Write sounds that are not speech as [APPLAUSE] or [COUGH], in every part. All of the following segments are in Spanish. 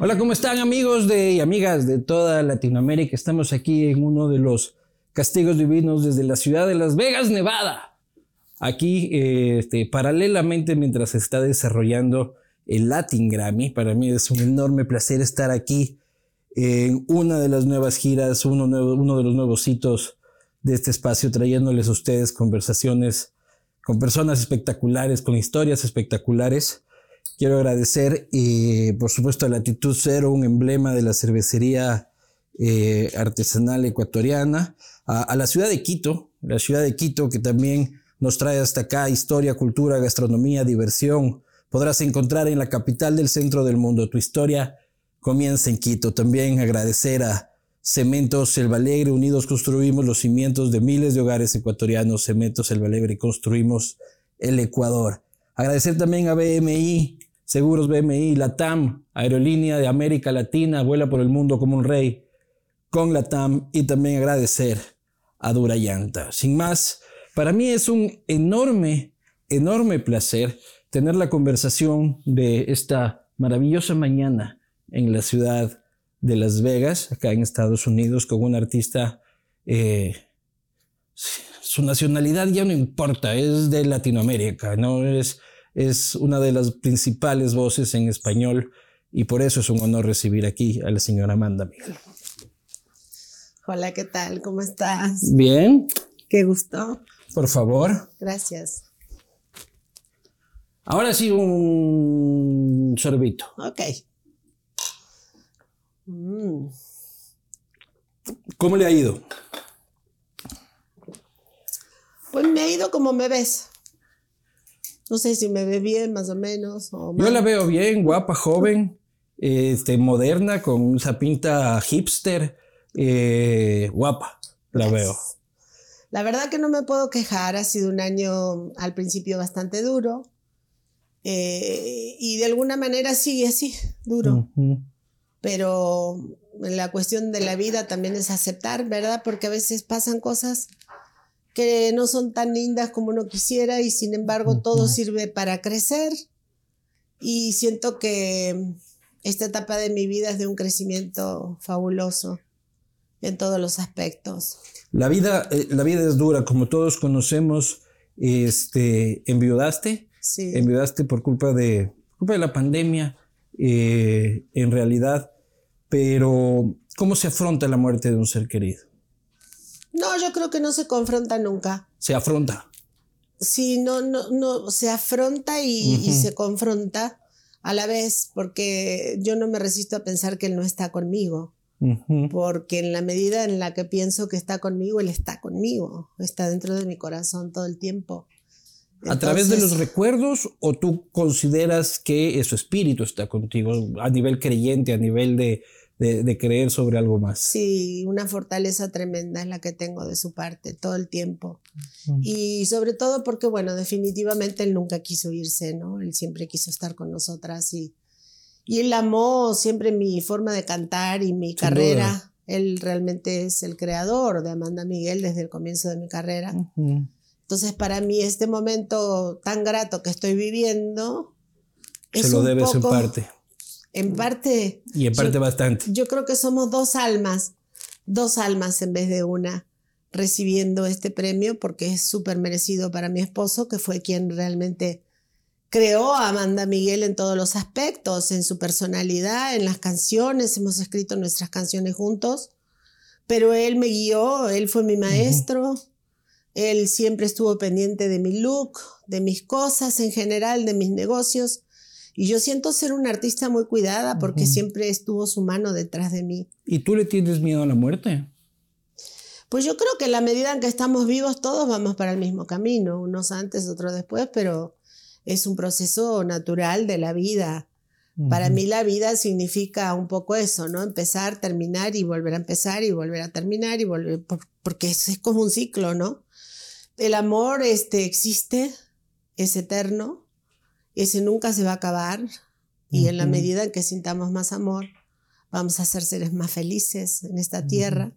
Hola, ¿cómo están amigos y amigas de toda Latinoamérica? Estamos aquí en uno de los castigos divinos desde la ciudad de Las Vegas, Nevada. Aquí, eh, este, paralelamente, mientras se está desarrollando el Latin Grammy, para mí es un enorme placer estar aquí en una de las nuevas giras, uno, uno de los nuevos hitos de este espacio, trayéndoles a ustedes conversaciones con personas espectaculares, con historias espectaculares. Quiero agradecer, eh, por supuesto, a Latitud Cero, un emblema de la cervecería eh, artesanal ecuatoriana, a, la ciudad de Quito, la ciudad de Quito que también nos trae hasta acá historia, cultura, gastronomía, diversión. Podrás encontrar en la capital del centro del mundo. Tu historia comienza en Quito. También agradecer a Cementos Selva Alegre, unidos construimos los cimientos de miles de hogares ecuatorianos. Cementos Selva Alegre, construimos el Ecuador. Agradecer también a BMI, Seguros BMI, LATAM, Aerolínea de América Latina, vuela por el mundo como un rey con LATAM y también agradecer a Durayanta. Sin más, para mí es un enorme, enorme placer tener la conversación de esta maravillosa mañana en la ciudad de Las Vegas, acá en Estados Unidos, con un artista, eh, su nacionalidad ya no importa, es de Latinoamérica, ¿no? Es, es una de las principales voces en español y por eso es un honor recibir aquí a la señora Amanda Miguel. Hola, ¿qué tal? ¿Cómo estás? Bien. Qué gusto. Por favor. Gracias. Ahora sí, un sorbito. Ok. Mm. ¿Cómo le ha ido? Pues me ha ido como me ves. No sé si me ve bien, más o menos. Yo la veo bien, [LAUGHS] guapa, joven, este, moderna, con esa pinta hipster, eh, guapa, la veo. La verdad que no me puedo quejar, ha sido un año al principio bastante duro eh, y de alguna manera sigue así, duro. Pero la cuestión de la vida también es aceptar, ¿verdad? Porque a veces pasan cosas que no son tan lindas como uno quisiera y sin embargo todo sirve para crecer. Y siento que esta etapa de mi vida es de un crecimiento fabuloso en todos los aspectos. La vida, eh, la vida es dura, como todos conocemos. Este, enviudaste, sí. enviudaste por culpa de, culpa de la pandemia, eh, en realidad. Pero, ¿cómo se afronta la muerte de un ser querido? No, yo creo que no se confronta nunca. Se afronta. Sí, no, no, no, se afronta y, se confronta a la vez, porque yo no me resisto a pensar que él no está conmigo. Porque en la medida en la que pienso que está conmigo, él está conmigo, está dentro de mi corazón todo el tiempo. ¿A través de los recuerdos o tú consideras que su espíritu está contigo a nivel creyente, a nivel de, de, creer sobre algo más. Sí, una fortaleza tremenda es la que tengo de su parte todo el tiempo. Y sobre todo porque, bueno, definitivamente él nunca quiso irse, ¿no? Él siempre quiso estar con nosotras y, y él amó siempre mi forma de cantar y mi carrera. Él realmente es el creador de Amanda Miguel desde el comienzo de mi carrera. Entonces, para mí, este momento tan grato que estoy viviendo. Se lo debes en parte en parte... Y en parte bastante. Yo creo que somos dos almas, dos almas en vez de una, recibiendo este premio porque es súper merecido para mi esposo, que fue quien realmente creó a Amanda Miguel en todos los aspectos, en su personalidad, en las canciones, hemos escrito nuestras canciones juntos, pero él me guió, él fue mi maestro, él siempre estuvo pendiente de mi look, de mis cosas en general, de mis negocios. Y yo siento ser una artista muy cuidada porque siempre estuvo su mano detrás de mí. ¿Y tú le tienes miedo a la muerte? Pues yo creo que la medida en que estamos vivos todos vamos para el mismo camino, unos antes, otros después, pero es un proceso natural de la vida. Para mí la vida significa un poco eso, ¿no? Empezar, terminar y volver a empezar y volver a terminar y volver, porque es, es como un ciclo, ¿no? El amor este, existe, es eterno, ese nunca se va a acabar y en la medida en que sintamos más amor, vamos a ser seres más felices en esta tierra.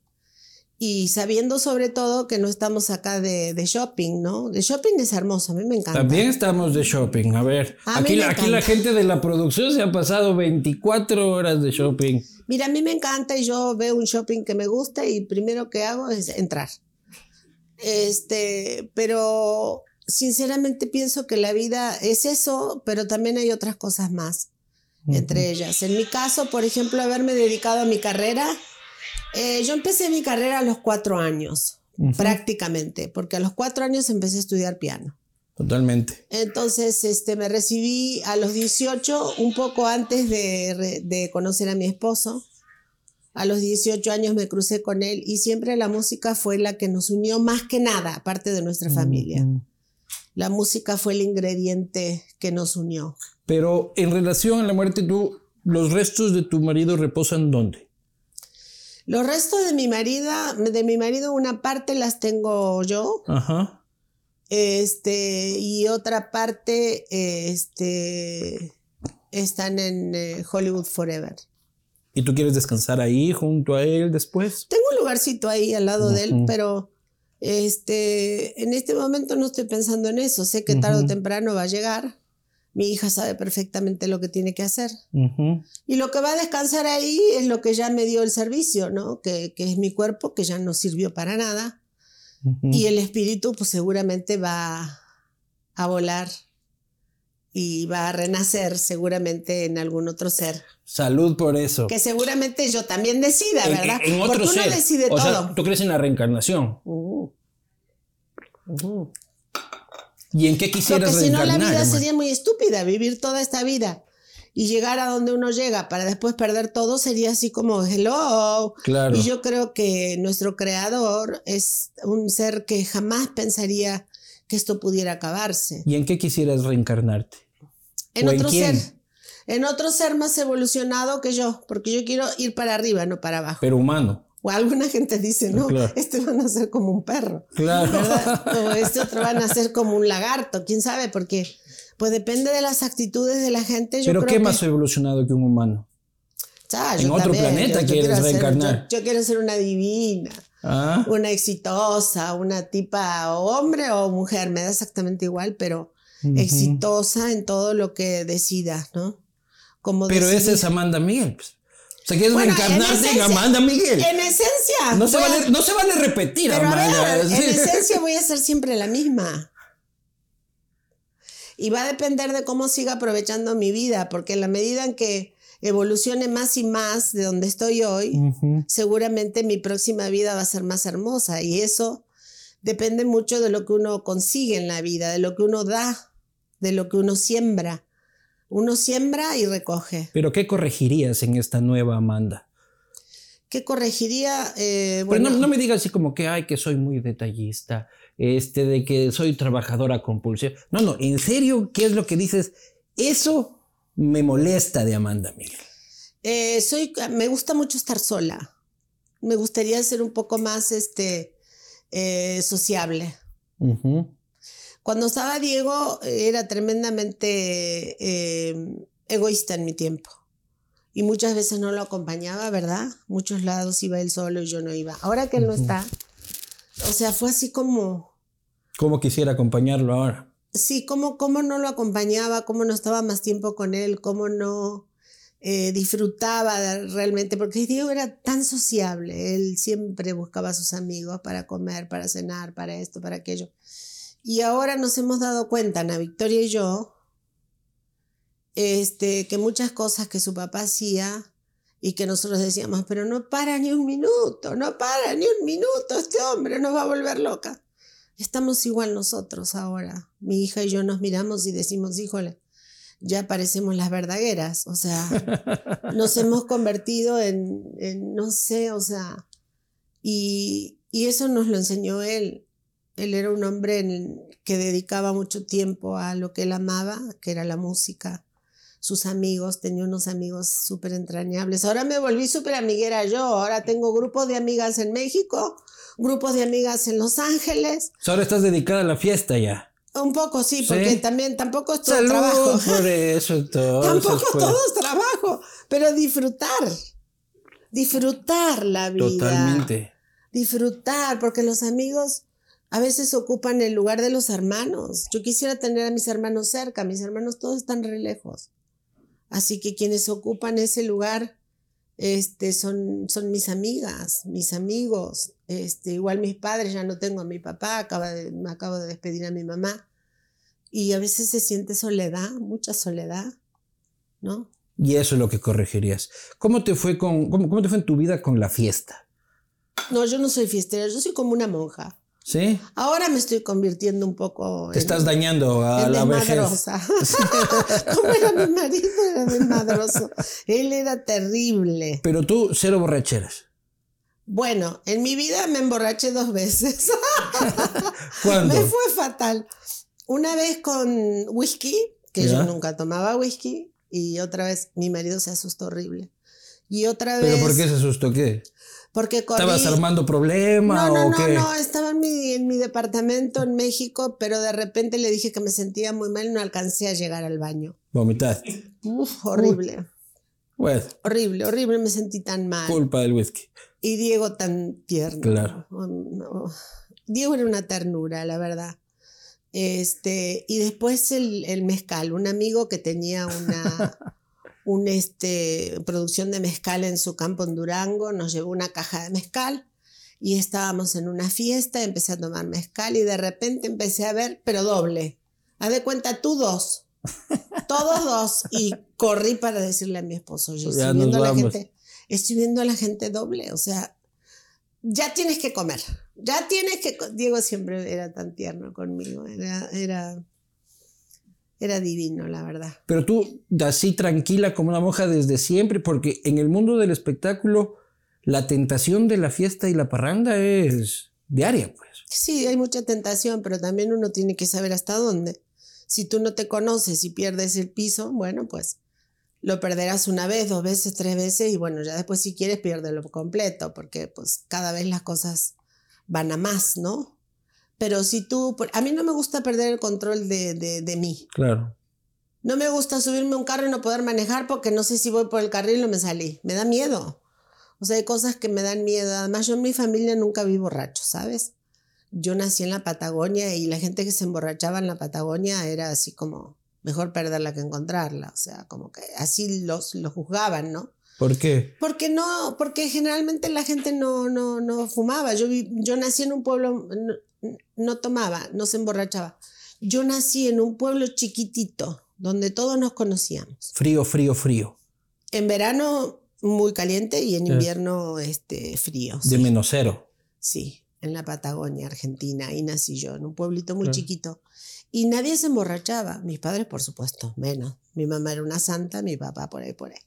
y sabiendo sobre todo que no estamos acá de, de, shopping, ¿no? De shopping es hermoso, a mí me encanta. También estamos de shopping, a ver. aquí, aquí la gente de la producción se ha pasado 24 horas de shopping. Mira, a mí me encanta y yo veo un shopping que me gusta y primero que hago es entrar. Este, pero sinceramente pienso que la vida es eso, pero también hay otras cosas más entre ellas. En mi caso, por ejemplo, haberme dedicado a mi carrera eh, yo empecé mi carrera a los cuatro años, prácticamente, porque a los cuatro años empecé a estudiar piano. Totalmente. Entonces, este, me recibí a los 18, un poco antes de, de, conocer a mi esposo. A los 18 años me crucé con él y siempre la música fue la que nos unió más que nada, aparte de nuestra familia. La música fue el ingrediente que nos unió. Pero en relación a la muerte, tú, ¿los restos de tu marido reposan dónde? Los restos de mi marido, de mi marido, una parte las tengo yo. Ajá. Este, y otra parte, este, están en eh, Hollywood Forever. ¿Y tú quieres descansar ahí junto a él después? Tengo un lugarcito ahí al lado de él, pero este, en este momento no estoy pensando en eso. Sé que tarde o temprano va a llegar mi hija sabe perfectamente lo que tiene que hacer. Y lo que va a descansar ahí es lo que ya me dio el servicio, ¿no? Que, es mi cuerpo, que ya no sirvió para nada. Y el espíritu, pues seguramente va a volar y va a renacer seguramente en algún otro ser. Salud por eso. Que seguramente yo también decida, ¿verdad? En, otro Porque uno decide todo. ¿Tú crees en la reencarnación? Uh. Uh. ¿Y en qué quisieras Porque si no la vida sería muy estúpida, vivir toda esta vida y llegar a donde uno llega para después perder todo sería así como hello. Claro. Y yo creo que nuestro creador es un ser que jamás pensaría que esto pudiera acabarse. ¿Y en qué quisieras reencarnarte? En otro ser. En otro ser más evolucionado que yo, porque yo quiero ir para arriba, no para abajo. Pero humano. O alguna gente dice, no, este van a ser como un perro. Claro. [LAUGHS] O este otro van a ser como un lagarto, quién sabe, porque pues depende de las actitudes de la gente. Pero ¿qué más evolucionado que un humano? en otro planeta quieres reencarnar. yo, quiero ser una divina, ah. una exitosa, una tipa o hombre o mujer, me da exactamente igual, pero exitosa en todo lo que decida, ¿no? Como pero esa es Amanda Miguel. Pues. O sea, quieres reencarnarte en, Amanda Miguel. En esencia. No se, vale, no se vale repetir, Amanda. en esencia voy a [LAUGHS] ser siempre la misma. Y va a depender de cómo siga aprovechando mi vida, porque en la medida en que evolucione más y más de donde estoy hoy, seguramente mi próxima vida va a ser más hermosa. Y eso depende mucho de lo que uno consigue en la vida, de lo que uno da, de lo que uno siembra. Uno siembra y recoge. Pero ¿qué corregirías en esta nueva Amanda? ¿Qué corregiría? Eh, bueno, no, me digas así como que, ay, que soy muy detallista, este, de que soy trabajadora compulsiva. No, no, en serio, ¿qué es lo que dices? Eso me molesta de Amanda Miguel. Eh, soy, me gusta mucho estar sola. Me gustaría ser un poco más, este, eh, sociable. Cuando estaba Diego era tremendamente eh, egoísta en mi tiempo. Y muchas veces no lo acompañaba, ¿verdad? Muchos lados iba él solo y yo no iba. Ahora que él no está, o sea, fue así como... ¿Cómo quisiera acompañarlo ahora? Sí, cómo, cómo no lo acompañaba, cómo no estaba más tiempo con él, cómo no eh, disfrutaba realmente, porque Diego era tan sociable, él siempre buscaba a sus amigos para comer, para cenar, para esto, para aquello. Y ahora nos hemos dado cuenta, Ana Victoria y yo, este, que muchas cosas que su papá hacía y que nosotros decíamos, pero no para ni un minuto, no para ni un minuto, este hombre nos va a volver loca. Estamos igual nosotros ahora. Mi hija y yo nos miramos y decimos, híjole, ya parecemos las verdagueras, o sea, [LAUGHS] nos hemos convertido en, en no sé, o sea, y, y eso nos lo enseñó él. Él era un hombre que dedicaba mucho tiempo a lo que él amaba, que era la música. Sus amigos, tenía unos amigos súper entrañables. Ahora me volví súper amiguera yo. Ahora tengo grupos de amigas en México, grupos de amigas en Los Ángeles. Ahora estás dedicada a la fiesta ya. Un poco, sí, porque también tampoco es todo trabajo. [LAUGHS] Por eso, todo tampoco todo es trabajo, pero disfrutar. Disfrutar la vida. Totalmente disfrutar, porque los amigos a veces ocupan el lugar de los hermanos. Yo quisiera tener a mis hermanos cerca, mis hermanos todos están re lejos. Así que quienes ocupan ese lugar este, son, son mis amigas, mis amigos. Este, igual mis padres, ya no tengo a mi papá, acaba de, me acabo de despedir a mi mamá. Y a veces se siente soledad, mucha soledad, ¿no? Y eso es lo que corregirías. ¿Cómo te fue, con, cómo, cómo te fue en tu vida con la fiesta? No, yo no soy fiestera, yo soy como una monja. ¿Sí? Ahora me estoy convirtiendo un poco. Te estás dañando a en la vejez. [LAUGHS] [LAUGHS] como era mi marido, era desmadroso. Él era terrible. Pero tú, cero borracheras. Bueno, en mi vida me emborraché dos veces. [LAUGHS] ¿Cuándo? Me fue fatal. Una vez con whisky, que Ya. yo nunca tomaba whisky, y otra vez mi marido se asustó horrible. Y otra ¿Pero vez. por qué se asustó? ¿Qué? Porque corrí. ¿Estabas armando problema No, no, o no, qué? no, estaba en mi, en mi departamento en México, pero de repente le dije que me sentía muy mal y no alcancé a llegar al baño. Vomitaste. Uf, horrible, Bueno, horrible, horrible, me sentí tan mal. culpa del whisky. Y Diego tan tierno. Claro. Oh, no. Diego era una ternura, la verdad. Este, y después el, el mezcal, un amigo que tenía una, [LAUGHS] un, este, producción de mezcal en su campo en Durango, nos llevó una caja de mezcal y estábamos en una fiesta, empecé a tomar mezcal y de repente empecé a ver, pero doble. Haz de cuenta tú dos, todos dos. Y corrí para decirle a mi esposo, yo estoy viendo a la gente, estoy viendo a la gente doble, o sea, ya tienes que comer, ya tienes que... co-". Diego siempre era tan tierno conmigo, era, era, era divino, la verdad. Pero tú, así tranquila como una monja desde siempre, porque en el mundo del espectáculo, la tentación de la fiesta y la parranda es diaria, pues. Sí, hay mucha tentación, pero también uno tiene que saber hasta dónde. Si tú no te conoces y pierdes el piso, bueno, pues lo perderás una vez, dos veces, tres veces y bueno, ya después si quieres piérdelo completo, porque pues cada vez las cosas van a más, ¿no? Pero si tú, a mí no me gusta perder el control de, de, de mí. Claro. No me gusta subirme a un carro y no poder manejar porque no sé si voy por el carril o me salí. Me da miedo. O sea, hay cosas que me dan miedo. Además, yo en mi familia nunca vi borrachos, ¿sabes? Yo nací en la Patagonia y la gente que se emborrachaba en la Patagonia era así como mejor perderla que encontrarla. O sea, como que así los, los juzgaban, ¿no? ¿Por qué? Porque no, porque generalmente la gente no, no, no fumaba. Yo, vi- yo nací en un pueblo, no, tomaba, no se emborrachaba. Yo nací en un pueblo chiquitito, donde todos nos conocíamos. Frío, frío, frío. En verano muy caliente y en invierno este, frío. De sí. menos cero. Sí, en la Patagonia, Argentina. Ahí nací yo, en un pueblito muy chiquito. Y nadie se emborrachaba. Mis padres, por supuesto, menos. Mi mamá era una santa, mi papá por ahí, por ahí.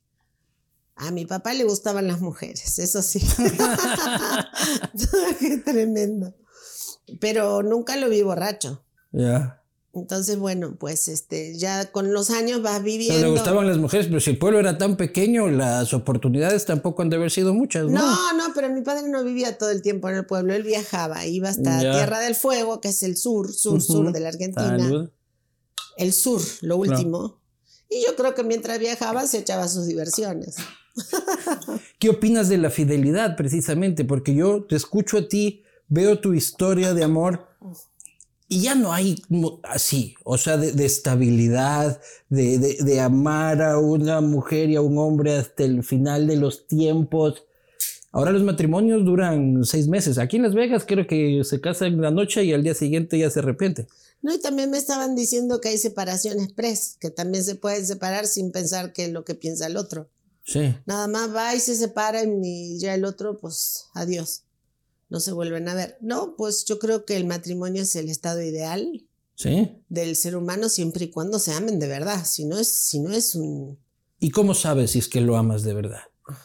A mi papá le gustaban las mujeres, eso sí. [LAUGHS] [LAUGHS] Qué tremendo. Pero nunca lo vi borracho. Ya. Entonces, bueno, pues este, ya con los años vas Pero viviendo. le gustaban las mujeres, pero si el pueblo era tan pequeño, las oportunidades tampoco han de haber sido muchas, ¿no? No, no, pero mi padre no vivía todo el tiempo en el pueblo, él viajaba, iba hasta Ya. Tierra del Fuego, que es el sur, sur, sur de la Argentina. Salud. El sur, lo último. Y yo creo que mientras viajaba se echaba sus diversiones. ¿Qué opinas de la fidelidad precisamente? Porque yo te escucho a ti, veo tu historia de amor y ya no hay así, o sea, de, de estabilidad, de, de- de amar a una mujer y a un hombre hasta el final de los tiempos. Ahora los matrimonios duran seis meses. Aquí en Las Vegas creo que se casan la noche y al día siguiente ya se arrepiente. No, y también me estaban diciendo que hay separación express, que también se pueden separar sin pensar que es lo que piensa el otro. Sí. Nada más va y se separan y ya el otro, pues adiós. No se vuelven a ver. No, pues yo creo que el matrimonio es el estado ideal ¿Sí? del ser humano siempre y cuando se amen de verdad. Si no es, si no es un... ¿Y cómo sabes si es que lo amas de verdad?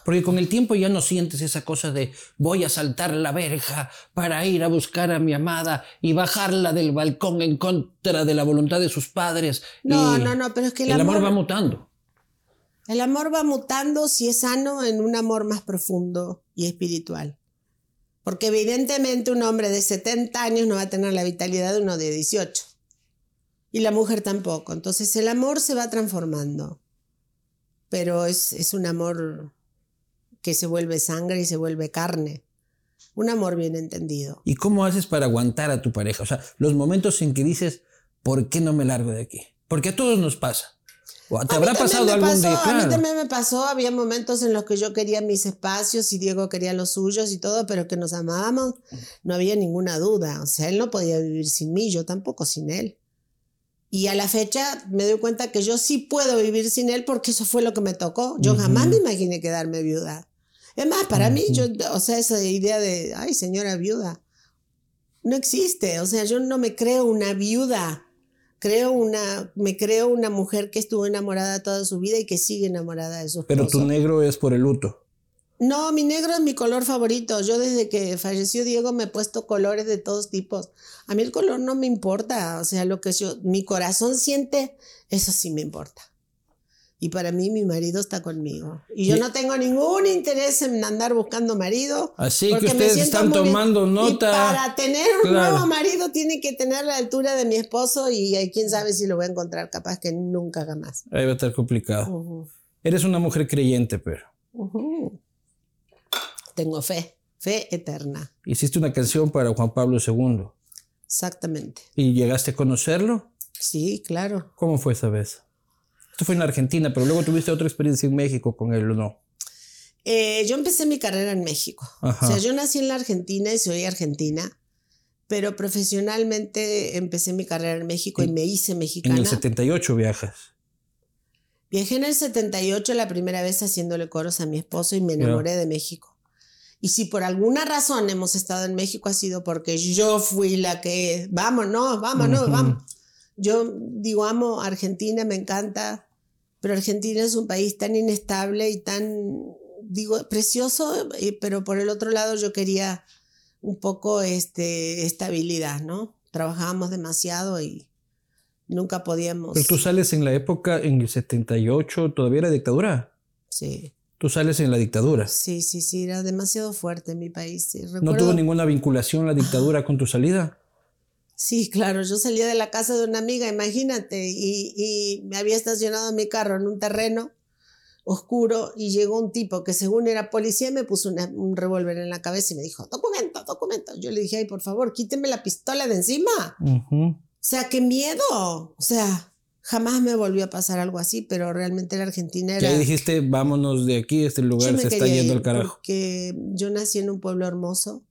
Porque con el tiempo ya no sientes esa cosa de voy a saltar la verja para ir a buscar a mi amada y bajarla del balcón en contra de la voluntad de sus padres. No, Y no, no, pero es que El, el, amor, va mutando. El amor va mutando si es sano en un amor más profundo y espiritual. Porque evidentemente un hombre de 70 años no va a tener la vitalidad de uno de 18. Y la mujer tampoco. Entonces el amor se va transformando. Pero es, es un amor que se vuelve sangre y se vuelve carne. un amor bien entendido. ¿Y cómo haces para aguantar a tu pareja? O sea, los momentos en que dices, ¿por qué no me largo de aquí? Porque a todos nos pasa. ¿O ¿Te habrá pasado algún día? A mí también me pasó, había momentos en los que yo quería mis espacios y Diego quería los suyos y todo, pero que nos amábamos, no había ninguna duda. O sea, él no podía vivir sin mí, yo tampoco sin él. Y a la fecha me doy cuenta que yo sí puedo vivir sin él porque eso fue lo que me tocó. Yo jamás me imaginé quedarme viuda. Es más, para mí, yo, o sea, esa idea de, ay, señora viuda, no existe. O sea, yo no me creo una viuda creo una, me creo una mujer que estuvo enamorada toda su vida y que sigue enamorada de su esposo. Pero tu negro es por el luto. No, mi negro es mi color favorito. Yo desde que falleció Diego me he puesto colores de todos tipos. A mí el color no me importa. O sea, lo que yo, mi corazón siente, eso sí me importa. Y para mí mi marido está conmigo. Y yo no tengo ningún interés en andar buscando marido. Así que ustedes están tomando nota. Y para tener un nuevo marido tiene que tener la altura de mi esposo y quién sabe si lo voy a encontrar, capaz que nunca jamás. Ahí va a estar complicado. Eres una mujer creyente, pero. Tengo fe, fe eterna. Hiciste una canción para Juan Pablo II. Exactamente. ¿Y llegaste a conocerlo? Sí, claro. ¿Cómo fue esa vez? Esto fue en Argentina, pero luego tuviste otra experiencia en México con él, ¿o no? Eh, yo empecé mi carrera en México. O sea, yo nací en la Argentina y soy argentina, pero profesionalmente empecé mi carrera en México y me hice mexicana. En el 78 viajas. Viajé en el 78 la primera vez haciéndole coros a mi esposo y me enamoré de México. Y si por alguna razón hemos estado en México ha sido porque yo fui la que, vámonos, vámonos, vamos. Yo digo, amo Argentina, me encanta, pero Argentina es un país tan inestable y tan, digo, precioso, pero por el otro lado yo quería un poco este, estabilidad, ¿no? Trabajábamos demasiado y nunca podíamos... Pero tú sales en la época, en el 78, todavía era dictadura. Sí. Tú sales en la dictadura. Sí, sí, sí, era demasiado fuerte en mi país. ¿No tuvo ninguna vinculación la dictadura con tu salida? Sí, claro, yo salía de la casa de una amiga, imagínate, y, me había estacionado mi carro en un terreno oscuro y llegó un tipo que según era policía y me puso un revólver en la cabeza y me dijo, documento, documento. Yo le dije, ay, por favor, quíteme la pistola de encima. O sea, qué miedo. O sea, jamás me volvió a pasar algo así, pero realmente la Argentina era... Ya dijiste, vámonos de aquí, este lugar se está yendo al carajo. Porque yo nací en un pueblo hermoso,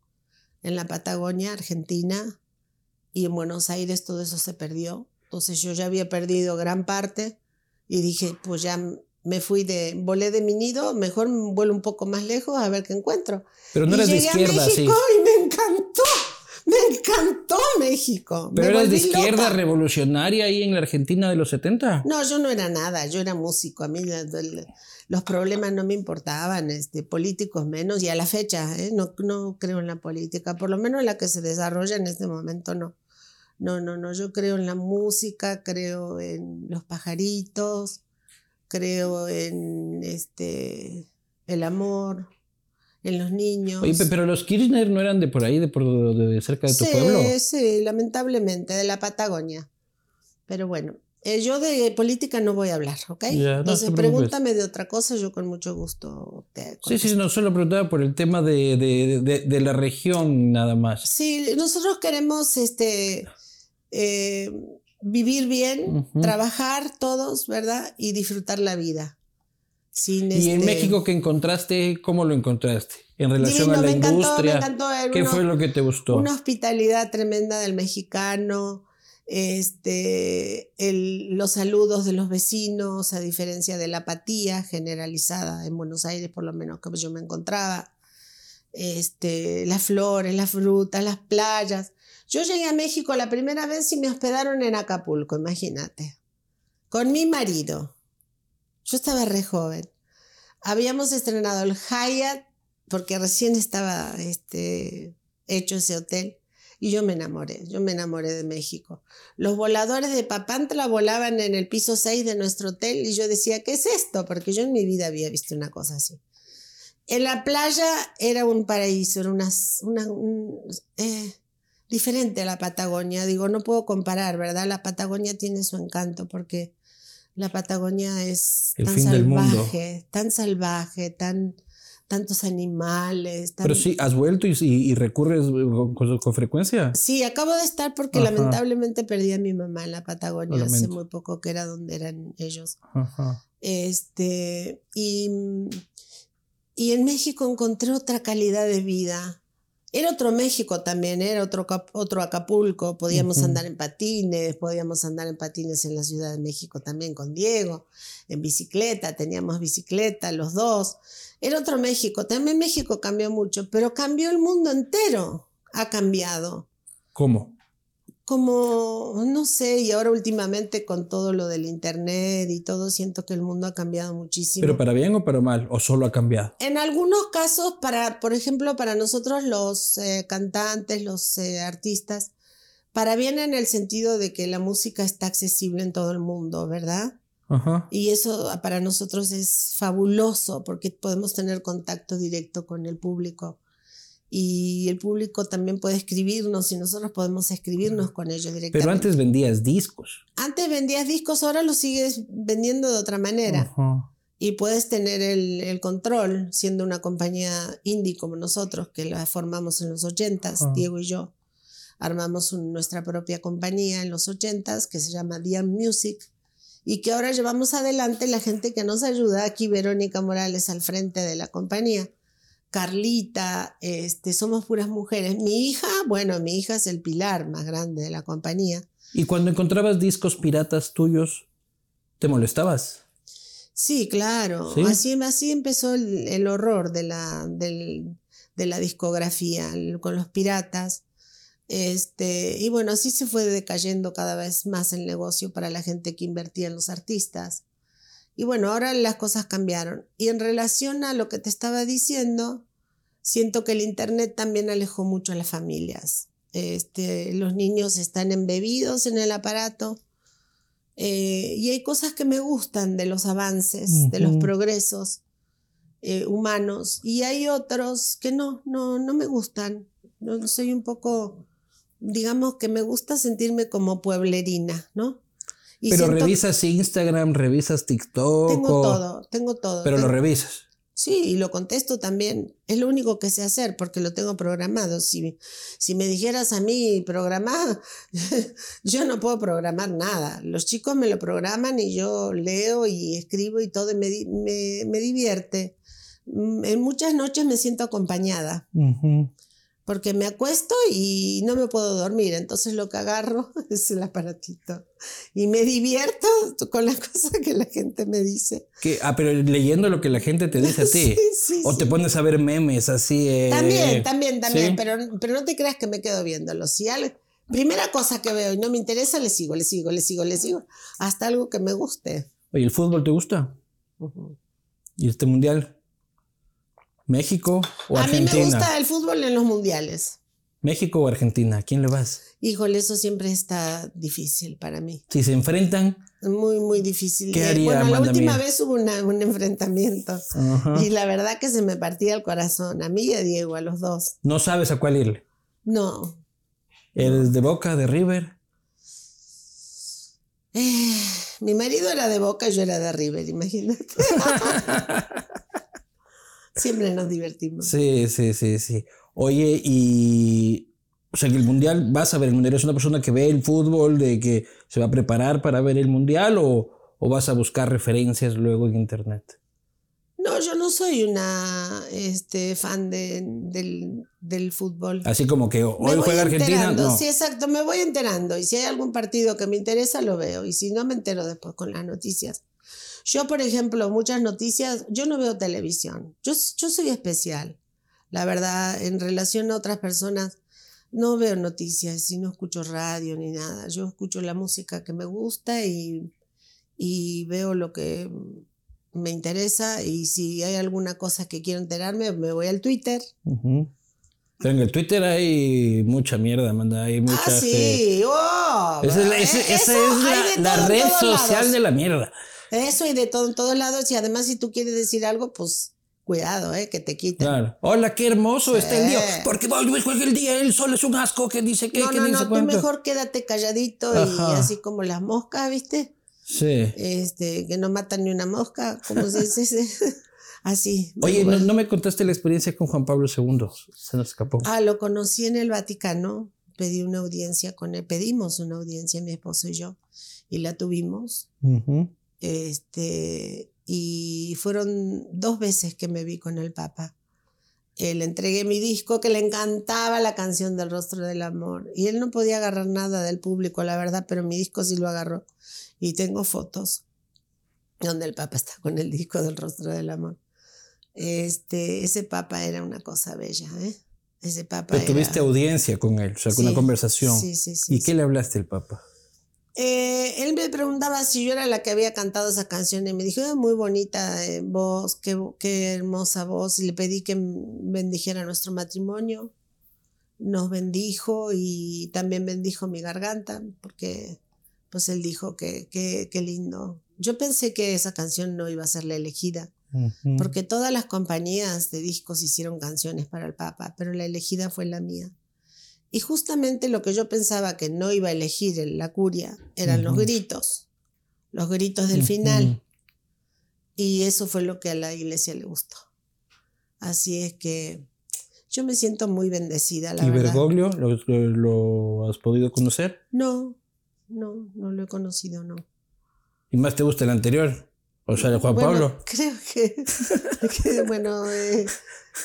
en la Patagonia, Argentina y en Buenos Aires todo eso se perdió. Entonces yo ya había perdido gran parte y dije, pues ya me fui de, volé de mi nido, mejor vuelo un poco más lejos a ver qué encuentro. Pero no eres de izquierda, a México y me encantó, me encantó México. ¿Pero eras de izquierda revolucionaria ahí en la Argentina de los 70? No, yo no era nada, yo era músico, a mí los problemas no me importaban, este, políticos menos, y a la fecha, ¿eh? no, no creo en la política, por lo menos la que se desarrolla en este momento no. No, no, no, yo creo en la música, creo en los pajaritos, creo en este el amor, en los niños. Oye, pero los Kirchner no eran de por ahí, de por de cerca de tu pueblo. Sí, sí, lamentablemente, de la Patagonia. Pero bueno, eh, yo de política no voy a hablar, ¿ok? Entonces pregúntame de otra cosa, yo con mucho gusto te Sí, sí, no solo preguntaba por el tema de, de, de, la región nada más. Sí, nosotros queremos este eh, vivir bien, trabajar todos, ¿verdad? Y disfrutar la vida. Sin y en este México que encontraste, ¿cómo lo encontraste? En relación a la industria. ¿Qué fue lo que te gustó? Una hospitalidad tremenda del mexicano, este, el, los saludos de los vecinos, a diferencia de la apatía generalizada en Buenos Aires, por lo menos que yo me encontraba. Este, las flores, las frutas, las playas. Yo llegué a México la primera vez y me hospedaron en Acapulco, imagínate, con mi marido. Yo estaba re joven. Habíamos estrenado el Hyatt porque recién estaba este, hecho ese hotel y yo me enamoré, yo me enamoré de México. Los voladores de Papantla volaban en el piso 6 de nuestro hotel y yo decía, ¿qué es esto? Porque yo en mi vida había visto una cosa así. En la playa era un paraíso, era una, eh, diferente a la Patagonia. Digo, no puedo comparar, ¿verdad? La Patagonia tiene su encanto porque la Patagonia es tan salvaje, tan salvaje, tan tantos animales. Pero sí, ¿has vuelto y, y, recurres con, frecuencia? Sí, acabo de estar porque lamentablemente perdí a mi mamá en la Patagonia hace muy poco, que era donde eran ellos. Este, y, y en México encontré otra calidad de vida. Era otro México también, era otro, otro Acapulco, podíamos andar en patines, podíamos andar en patines en la Ciudad de México también con Diego, en bicicleta, teníamos bicicleta los dos. Era otro México, también México cambió mucho, pero cambió el mundo entero, ha cambiado. ¿Cómo? Como, no sé, y ahora últimamente con todo lo del Internet y todo, siento que el mundo ha cambiado muchísimo. ¿Pero para bien o para mal? ¿O solo ha cambiado? En algunos casos, para, por ejemplo, para nosotros los eh, cantantes, los eh, artistas, para bien en el sentido de que la música está accesible en todo el mundo, ¿verdad? Ajá. Y eso para nosotros es fabuloso porque podemos tener contacto directo con el público y el público también puede escribirnos y nosotros podemos escribirnos con ellos directamente. Pero antes vendías discos. Antes vendías discos, ahora los sigues vendiendo de otra manera. Y puedes tener el, el, control siendo una compañía indie como nosotros, que la formamos en los ochentas, Diego y yo. Armamos nuestra propia compañía en los ochentas que se llama Diam Music y que ahora llevamos adelante la gente que nos ayuda. Aquí Verónica Morales al frente de la compañía Carlita, este, somos puras mujeres. Mi hija, bueno, mi hija es el pilar más grande de la compañía. ¿Y cuando encontrabas discos piratas tuyos, te molestabas? Sí, claro. Así, así empezó el, horror de la, de la discografía con los piratas. Este, y bueno, así se fue decayendo cada vez más el negocio para la gente que invertía en los artistas. Y bueno, ahora las cosas cambiaron. Y en relación a lo que te estaba diciendo, siento que el Internet también alejó mucho a las familias. Este, los niños están embebidos en el aparato. Eh, y hay cosas que me gustan de los avances, de los progresos eh, humanos. Y hay otros que no, no, no me gustan. No, soy un poco, digamos que me gusta sentirme como pueblerina, ¿no? Pero revisas Instagram, revisas TikTok. Tengo todo, tengo todo. Pero lo revisas. Sí, y lo contesto también. Es lo único que sé hacer porque lo tengo programado. Si, si me dijeras a mí programar, [LAUGHS] yo no puedo programar nada. Los chicos me lo programan y yo leo y escribo y todo y me, me, me divierte. Mm, en muchas noches me siento acompañada porque me acuesto y no me puedo dormir, entonces lo que agarro [LAUGHS] es el aparatito y me divierto [LAUGHS] con las cosas que la gente me dice. Ah, pero leyendo lo que la gente te dice a [LAUGHS] ti. o te pones a ver memes así. Eh, también, también, también, pero, pero no te creas que me quedo viéndolo. Si primera cosa que veo y no me interesa, le sigo, le sigo, le sigo, le sigo, hasta algo que me guste. Oye, ¿el fútbol te gusta? ¿Y este mundial? ¿México o Argentina? A mí me gusta el fútbol en los mundiales. ¿México o Argentina? ¿A quién le vas? Híjole, eso siempre está difícil para mí. Si se enfrentan. Muy, muy difícil. ¿Qué haría bueno, la última vez hubo un enfrentamiento y la verdad que se me partía el corazón, a mí y a Diego, a los dos. ¿No sabes a cuál irle? No. ¿Eres de Boca, de River? Eh, mi marido era de Boca y yo era de River, imagínate. [LAUGHS] Siempre nos divertimos. Sí, sí, sí, sí. Oye, y. O sea, que el mundial, vas a ver el mundial, ¿es una persona que ve el fútbol, de que se va a preparar para ver el mundial o, vas a buscar referencias luego en internet? No, yo no soy una este, fan de, del, fútbol. Así como que hoy juega Argentina. No. Sí, exacto, me voy enterando. Y si hay algún partido que me interesa, lo veo. Y si no, me entero después con las noticias. Yo, por ejemplo, muchas noticias, yo no veo televisión, yo, yo soy especial. La verdad, en relación a otras personas, no veo noticias y no escucho radio ni nada. Yo escucho la música que me gusta y, y veo lo que me interesa y si hay alguna cosa que quiero enterarme, me voy al Twitter. Pero en el Twitter hay mucha mierda, manda. Hay mucha, ah, sí. Oh, esa es la, red social de la mierda. Eso y de todo en todos lados. Y además, si tú quieres decir algo, pues cuidado, ¿eh? Que te quiten. Claro. Hola, qué hermoso está el día. Porque el día el sol es un asco que dice que. No, no, no, tú mejor quédate calladito y así como las moscas, ¿viste? Sí. Este, que no matan ni una mosca, como se dice. [LAUGHS] Así. Oye, no, me contaste la experiencia con Juan Pablo II. Se nos escapó. Ah, lo conocí en el Vaticano. Pedí una audiencia con él. Pedimos una audiencia, mi esposo y yo. Y la tuvimos. Este. Y fueron dos veces que me vi con el Papa. Eh, le entregué mi disco que le encantaba la canción del rostro del amor. Y él no podía agarrar nada del público, la verdad, pero mi disco sí lo agarró. Y tengo fotos donde el Papa está con el disco del rostro del amor. Este, ese Papa era una cosa bella, ¿eh? Ese Papa. Pero tuviste audiencia con él, o sea, con una conversación. Sí, sí, sí. ¿Y qué le hablaste al Papa? Eh, él me preguntaba si yo era la que había cantado esa canción y me dijo, muy bonita eh, voz, qué, qué, hermosa voz. Y le pedí que bendijera nuestro matrimonio. Nos bendijo y también bendijo mi garganta, porque pues él dijo que qué lindo. Yo pensé que esa canción no iba a ser la elegida, porque todas las compañías de discos hicieron canciones para el Papa, pero la elegida fue la mía. Y justamente lo que yo pensaba que no iba a elegir en la curia eran los gritos, los gritos del final. Y eso fue lo que a la iglesia le gustó. Así es que yo me siento muy bendecida, la ¿Y Bergoglio ¿lo, lo, has podido conocer? No, no, no lo he conocido, no. ¿Y más te gusta el anterior? O sea, el Juan Pablo. [LAUGHS] Creo que, bueno, eh,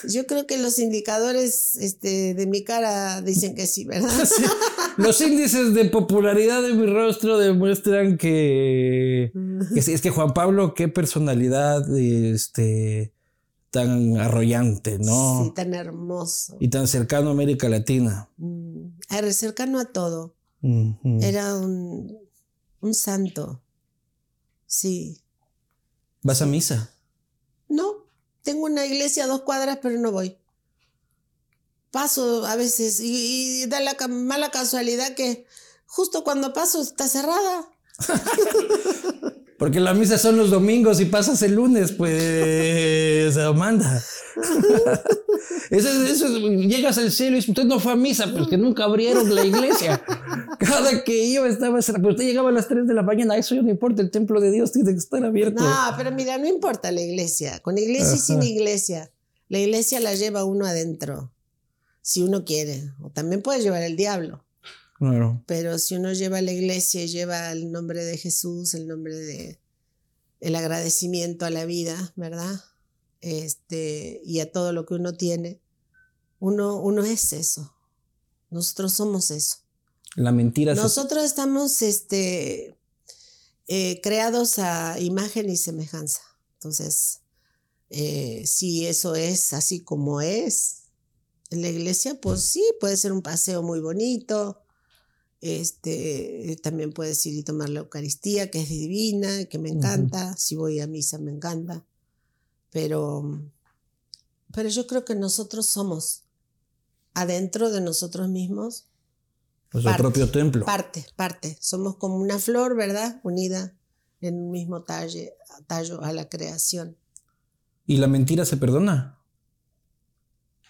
yo creo que los indicadores este, de mi cara dicen que sí, ¿verdad? Los índices de popularidad de mi rostro demuestran que, es que Juan Pablo, qué personalidad este, tan arrollante, ¿no? Sí, tan hermoso. Y tan cercano a América Latina. Mm, era cercano a todo. Era un, un santo. Sí. ¿Vas a misa? No, tengo una iglesia a dos cuadras, pero no voy. Paso a veces y, da la mala casualidad que justo cuando paso está cerrada. [LAUGHS] Porque la misa son los domingos y pasas el lunes, pues, Amanda. [LAUGHS] Eso, eso, llegas al cielo y usted no fue a misa, pues que nunca abrieron la iglesia. Cada que iba estaba. Pero usted llegaba a las 3 de la mañana, eso no importa, el templo de Dios tiene que estar abierto. No, pero mira, no importa la iglesia, con iglesia y sin iglesia. La iglesia la lleva uno adentro, si uno quiere. O también puede llevar el diablo. Claro. Pero si uno lleva la iglesia y lleva el nombre de Jesús, el nombre de el agradecimiento a la vida, ¿verdad? este, y a todo lo que uno tiene, uno, uno es eso. Nosotros somos eso. La mentira. Nosotros estamos este, eh, creados a imagen y semejanza. Entonces, eh, si eso es así como es en la iglesia, pues sí, puede ser un paseo muy bonito. Este, también puedes ir y tomar la Eucaristía, que es divina, que me encanta. Si voy a misa, me encanta. Pero, pero yo creo que nosotros somos adentro de nosotros mismos. Nuestro propio templo. Parte, parte. Somos como una flor, ¿verdad? Unida en un mismo talle, tallo a la creación. ¿Y la mentira se perdona?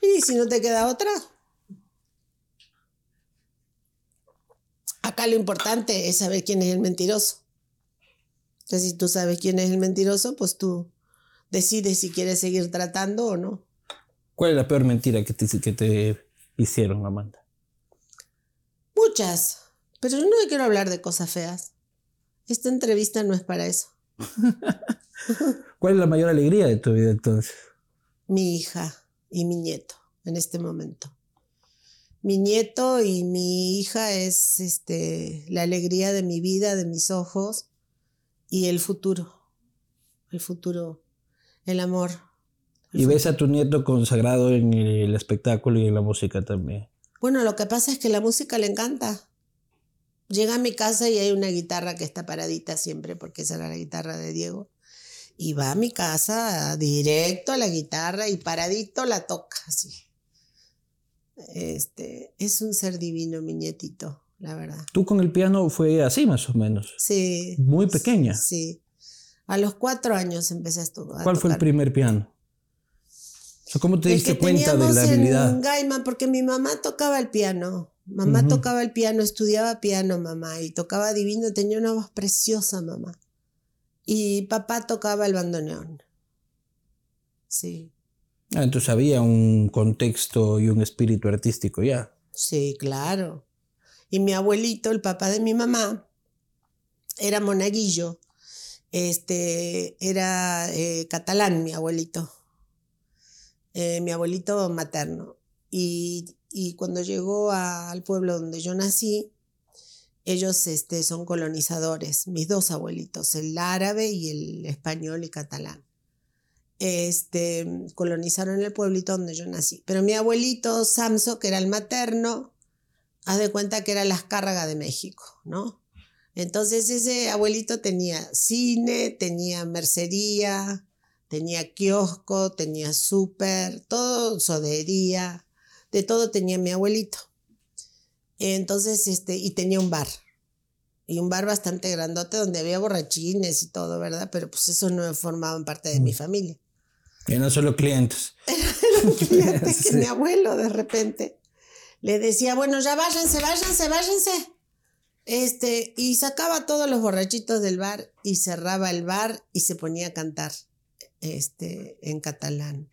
Y si no te queda otra. Acá lo importante es saber quién es el mentiroso. Entonces, si tú sabes quién es el mentiroso, pues tú decide si quiere seguir tratando o no. ¿Cuál es la peor mentira que te, que te hicieron, Amanda? Muchas, pero yo no quiero hablar de cosas feas. Esta entrevista no es para eso. [LAUGHS] ¿Cuál es la mayor alegría de tu vida entonces? Mi hija y mi nieto en este momento. Mi nieto y mi hija es este, la alegría de mi vida, de mis ojos y el futuro. El futuro el amor. y ves a tu nieto consagrado en el espectáculo y en la música también. Bueno, lo que pasa es que la música le encanta. Llega a mi casa y hay una guitarra que está paradita siempre, porque esa era la guitarra de Diego. Y va a mi casa directo a la guitarra y paradito la toca así. Este, es un ser divino, mi nietito, la verdad. ¿Tú con el piano fue así más o menos? Sí. Muy pequeña. Sí. A los cuatro años empecé a estudiar. ¿Cuál fue el primer piano? ¿Cómo te diste cuenta de la habilidad? En Gaima, porque mi mamá tocaba el piano. Mamá tocaba el piano, estudiaba piano, mamá, y tocaba divino, tenía una voz preciosa, mamá. Y papá tocaba el bandoneón. sí. Ah, entonces había un contexto y un espíritu artístico ya. Sí, claro. Y mi abuelito, el papá de mi mamá, era monaguillo. Este, era eh, catalán, mi abuelito. Eh, mi abuelito materno. Y, cuando llegó al pueblo donde yo nací, ellos este, son colonizadores, mis dos abuelitos, el árabe y el español y catalán este, colonizaron el pueblito donde yo nací. Pero mi abuelito Samso, que era el materno, haz de cuenta que era la escárraga de México, ¿no? Entonces ese abuelito tenía cine, tenía mercería, tenía kiosco, tenía súper, todo, sodería, de todo tenía mi abuelito. Entonces, este, y tenía un bar. Y un bar bastante grandote donde había borrachines y todo, ¿verdad? Pero pues eso no formaban parte de mi mm. familia. No solo clientes. [LAUGHS] Eran clientes que [LAUGHS] mi abuelo de repente le decía, bueno, ya váyanse, váyanse, váyanse. Este, y sacaba todos los borrachitos del bar y cerraba el bar y se ponía a cantar este, en catalán.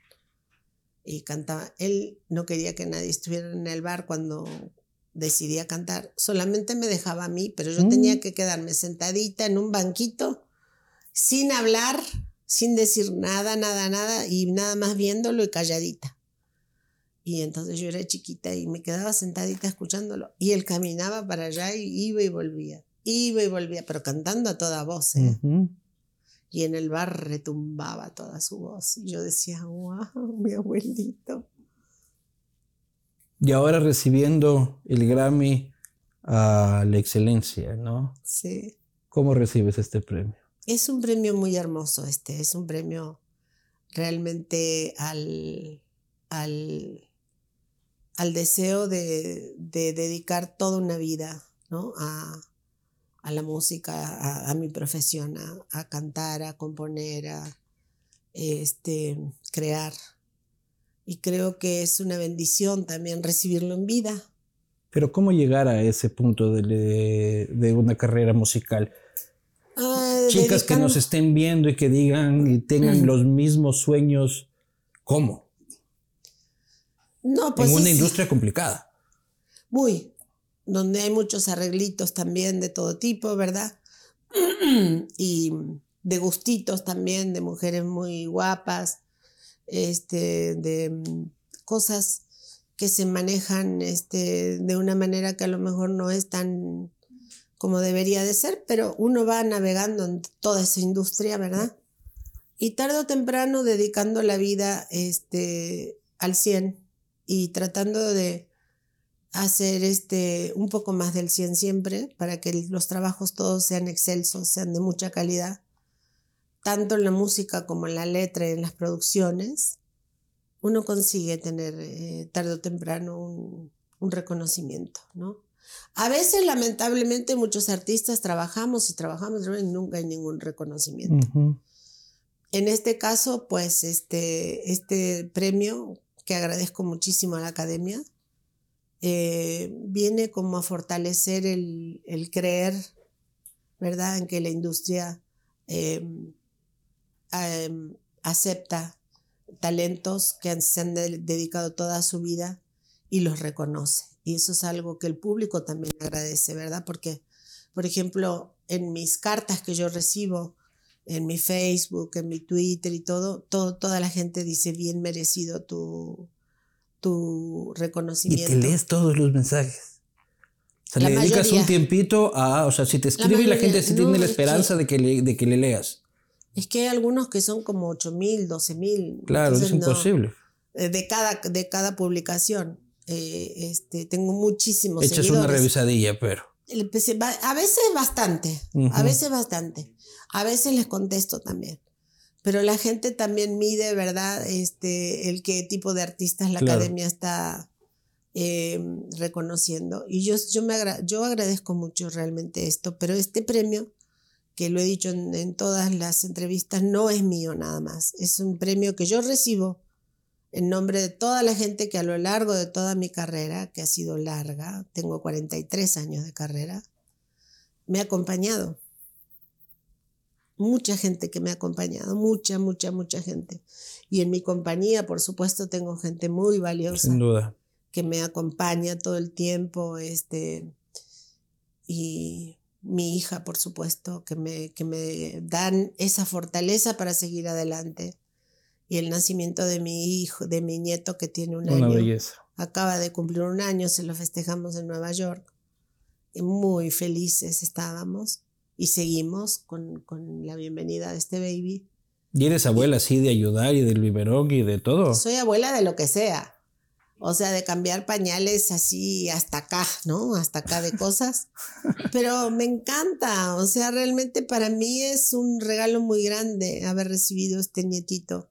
Y cantaba. Él no quería que nadie estuviera en el bar cuando decidía cantar. Solamente me dejaba a mí, pero yo tenía mm. que quedarme sentadita en un banquito sin hablar sin decir nada, nada, nada, y nada más viéndolo y calladita. Y entonces yo era chiquita y me quedaba sentadita escuchándolo. Y él caminaba para allá y iba y volvía. Iba y volvía, pero cantando a toda voz. ¿eh? Y en el bar retumbaba toda su voz. Y yo decía, wow, mi abuelito. Y ahora recibiendo el Grammy a la excelencia, ¿no? Sí. ¿Cómo recibes este premio? Es un premio muy hermoso este, es un premio realmente al, al, deseo de, dedicar toda una vida ¿no? a, la música, a, mi profesión, a, cantar, a componer, a este, crear. Y creo que es una bendición también recibirlo en vida. Pero ¿cómo llegar a ese punto de, de una carrera musical? Chicas que nos estén viendo y que digan y tengan los mismos sueños, ¿cómo? No, pues. En una industria complicada. Muy. Donde hay muchos arreglitos también de todo tipo, ¿verdad? [CLEARS THROAT] y de gustitos también, de mujeres muy guapas, este, de cosas que se manejan este, de una manera que a lo mejor no es tan como debería de ser, pero uno va navegando en toda esa industria, ¿verdad? Y tarde o temprano dedicando la vida este, al 100 y tratando de hacer este, un poco más del 100 siempre para que los trabajos todos sean excelsos, sean de mucha calidad, tanto en la música como en la letra y en las producciones, uno consigue tener eh, tarde o temprano un, un reconocimiento, ¿no? A veces, lamentablemente, muchos artistas trabajamos y trabajamos y nunca hay ningún reconocimiento. En este caso, pues, este, este premio, que agradezco muchísimo a la academia, eh, viene como a fortalecer el, creer, ¿verdad?, en que la industria em, em, acepta talentos que se han dedicado toda su vida y los reconoce. Y eso es algo que el público también agradece, ¿verdad? Porque, por ejemplo, en mis cartas que yo recibo, en mi Facebook, en mi Twitter y todo, todo toda la gente dice bien merecido tu, tu reconocimiento. Y te lees todos los mensajes. O sea, le dedicas un tiempito a, o sea, si te escribe la, gente sí tiene la esperanza de, que le, de que le leas. Es que hay algunos que son como 8 mil, 12 mil. Claro, es imposible. Eh, de, cada, de cada publicación. Eh, este, tengo muchísimos Echas una revisadilla, pero. A veces bastante, a veces bastante. A veces les contesto también. Pero la gente también mide, ¿verdad? Este, el qué tipo de artistas la academia está em, reconociendo. Y yo, yo, me yo agradezco mucho realmente esto, pero este premio, que lo he dicho en, en todas las entrevistas, no es mío nada más. Es un premio que yo recibo en nombre de toda la gente que a lo largo de toda mi carrera, que ha sido larga, tengo 43 años de carrera, me ha acompañado. mucha gente que me ha acompañado, mucha, mucha, mucha gente. Y en mi compañía, por supuesto, tengo gente muy valiosa. Sin duda. Que me acompaña todo el tiempo, este, y mi hija, por supuesto, que me, que me dan esa fortaleza para seguir adelante. Y el nacimiento de mi hijo, de mi nieto que tiene un Una año. belleza. Acaba de cumplir un año, se lo festejamos en Nueva York. Y muy felices estábamos y seguimos con, con la bienvenida de este baby. Y eres abuela así de ayudar y del biberón y de todo. Soy abuela de lo que sea. O sea, de cambiar pañales así hasta acá, ¿no? Hasta acá de cosas. [LAUGHS] Pero me encanta. O sea, realmente para mí es un regalo muy grande haber recibido este nietito.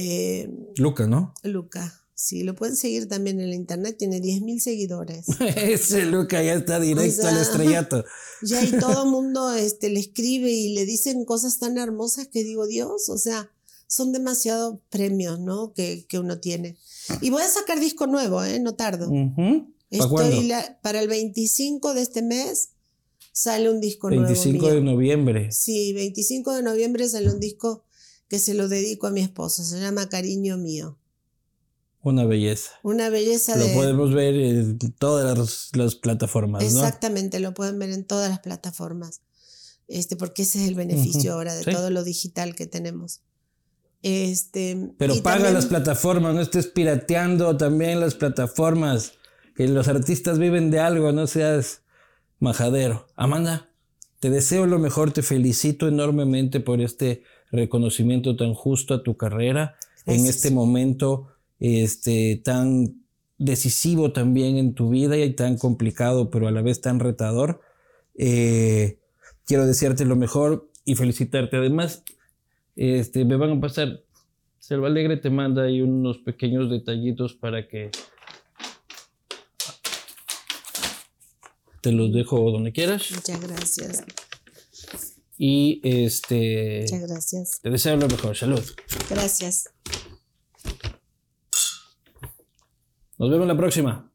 Eh, Luca, ¿no? Luca. Sí, lo pueden seguir también en la internet. Tiene 10.000 seguidores. [LAUGHS] Ese Luca ya está directo O sea, al [LAUGHS] estrellato. Ya y [LAUGHS] todo el mundo este, le escribe y le dicen cosas tan hermosas que digo, Dios, o sea, son demasiados premios, ¿no? Que, que uno tiene. Y voy a sacar disco nuevo, ¿eh? No tardo. ¿Para Estoy cuándo? la- para el 25 de este mes sale un disco nuevo. 25 mío. de noviembre. Sí, 25 de noviembre sale un disco que se lo dedico a mi esposo. Se llama Cariño Mío. Una belleza. Una belleza Lo de... podemos ver en todas las, las plataformas, ¿no? Exactamente, lo pueden ver en todas las plataformas. Este, porque ese es el beneficio ahora de sí. todo lo digital que tenemos. Este, Pero paga también- las plataformas, no estés pirateando también las plataformas. Que los artistas viven de algo, no seas majadero. Amanda, te deseo lo mejor, te felicito enormemente por este reconocimiento tan justo a tu carrera en este momento este, tan decisivo también en tu vida y tan complicado, pero a la vez tan retador. Eh, quiero desearte lo mejor y felicitarte. Además, este, me van a pasar. Selva Alegre te manda ahí unos pequeños detallitos para que te los dejo donde quieras. Muchas gracias, Y este muchas gracias. te deseo lo mejor. Salud. Gracias. Nos vemos la próxima.